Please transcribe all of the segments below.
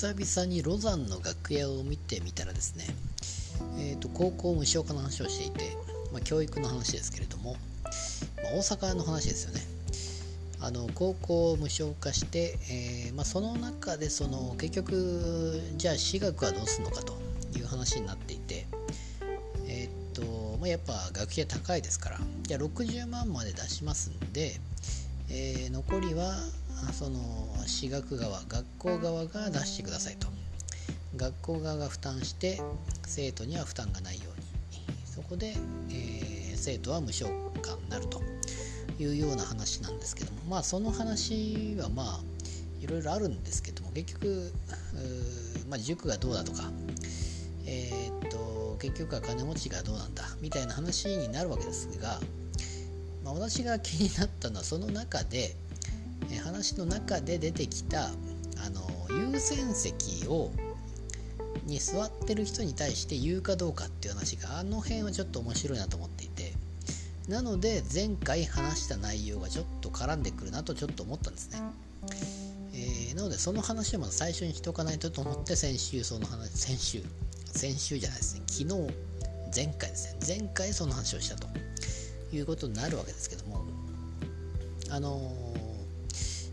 久々にロザンの楽屋を見てみたらですね、えーと、高校無償化の話をしていて、まあ、教育の話ですけれども、まあ、大阪の話ですよね。あの高校を無償化して、えー、まあ、その中でその結局じゃあ私学はどうするのかという話になっていてえっ、と、まあ、やっぱ学費は高いですからじゃあ60万まで出しますんで、えー、残りはその私学側学校側が出してくださいと。学校側が負担して生徒には負担がないように。そこで、えー、生徒は無償化になると。いうような話なんですけども。まあその話はまあいろいろあるんですけども。結局、まあ、塾がどうだとか。えー、っと結局は金持ちがどうなんだ。みたいな話になるわけですが、まあ、私が気になったのはその中で話の中で出てきたあの優先席をに座ってる人に対して言うかどうかっていう話があの辺はちょっと面白いなと思っていてなので前回話した内容がちょっと絡んでくるなとちょっと思ったんですね、えー、なのでその話をまず最初にしとかないとと思って先週その話先週先週じゃないですね。昨日前回ですね。前回その話をしたということになるわけですけどもあの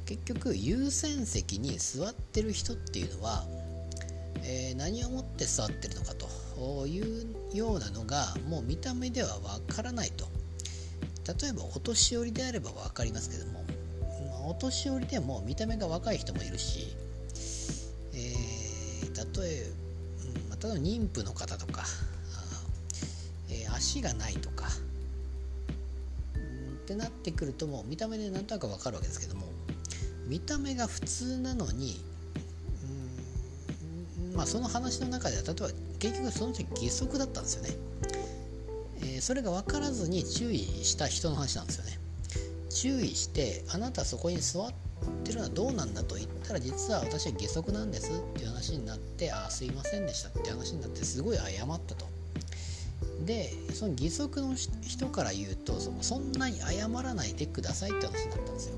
結局優先席に座ってる人っていうのは、えー、何をもって座ってるのかというようなのがもう見た目ではわからないと。例えばお年寄りであれば分かりますけども、まあ、お年寄りでも見た目が若い人もいるし、えー、例えば、例えば妊婦の方とか、えー、足がないとかってなってくるともう見た目で何となく分かるわけですけども見た目が普通なのにまあその話の中では例えば結局その時義足だったんですよね、えー、それが分からずに注意した人の話なんですよね。注意してあなたそこに座ってるのはどうなんだと言ったら実は私は義足なんですっていう話になってああすいませんでしたって話になってすごい謝ったと。でその義足の人から言うとそんなに謝らないでくださいって話になったんですよ。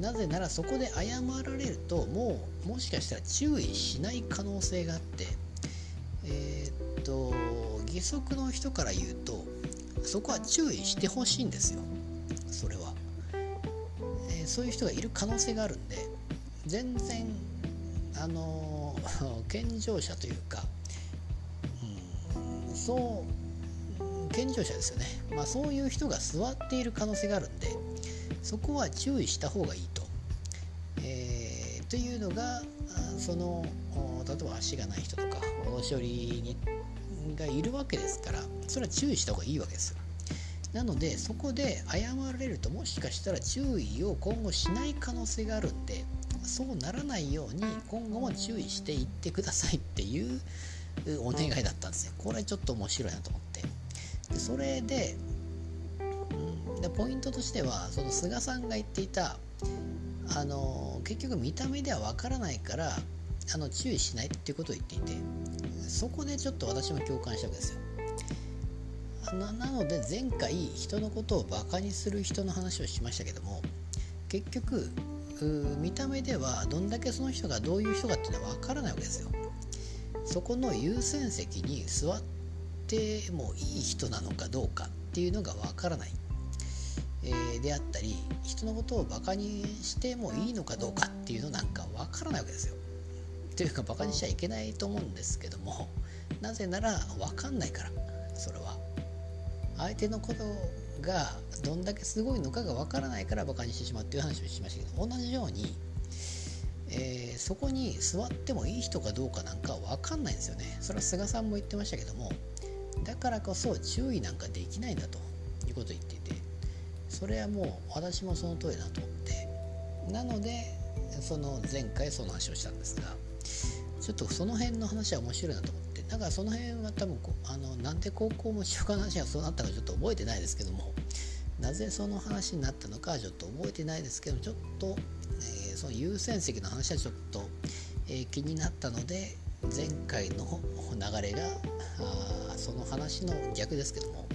なぜならそこで謝られるともうもしかしたら注意しない可能性があってえー、っと義足の人から言うとそこは注意してほしいんですよ。それは、えー、そういう人がいる可能性があるんで全然あの 健常者というか、うん、そう健常者ですよね、まあ、そういう人が座っている可能性があるんでそこは注意した方がいいと。えー、というのがその例えば足がない人とかお年寄りにがいるわけですからそれは注意した方がいいわけです。なのでそこで謝られるともしかしたら注意を今後しない可能性があるんでそうならないように今後も注意していってくださいっていうお願いだったんですよ。これちょっと面白いなと思って。でそれででポイントとしてはその菅さんが言っていたあの結局見た目ではわからないからあの注意しないっていうことを言っていてそこでちょっと私も共感したわけですよ。ななので前回人のことをバカにする人の話をしましたけども結局見た目ではどんだけその人がどういう人かっていうのは分からないわけですよ。そこの優先席に座ってもいい人なのかどうかっていうのが分からない。えー、であったり人のことをバカにしてもいいのかどうかっていうのなんかわからないわけですよ。というかバカにしちゃいけないと思うんですけども なぜなら分かんないからそれは。相手のことがどんだけすごいのかが分からないからバカにしてしまうっていう話をしましたけど同じように、えー、そこに座ってもいい人かどうかなんか分かんないんですよね。それは菅さんも言ってましたけどもだからこそ注意なんかできないんだということを言っていてそれはもう私もその通りだと思ってなのでその前回その話をしたんですがちょっとその辺の話は面白いなと思ってだからその辺は多分あのなんで高校も一緒の話がそうなったかちょっと覚えてないですけどもなぜその話になったのかちょっと覚えてないですけどちょっと、えー、その優先席の話はちょっと、えー、気になったので前回の流れがあその話の逆ですけども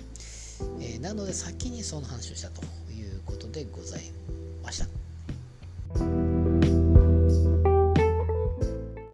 えー、なので先にその話をしたということでございました。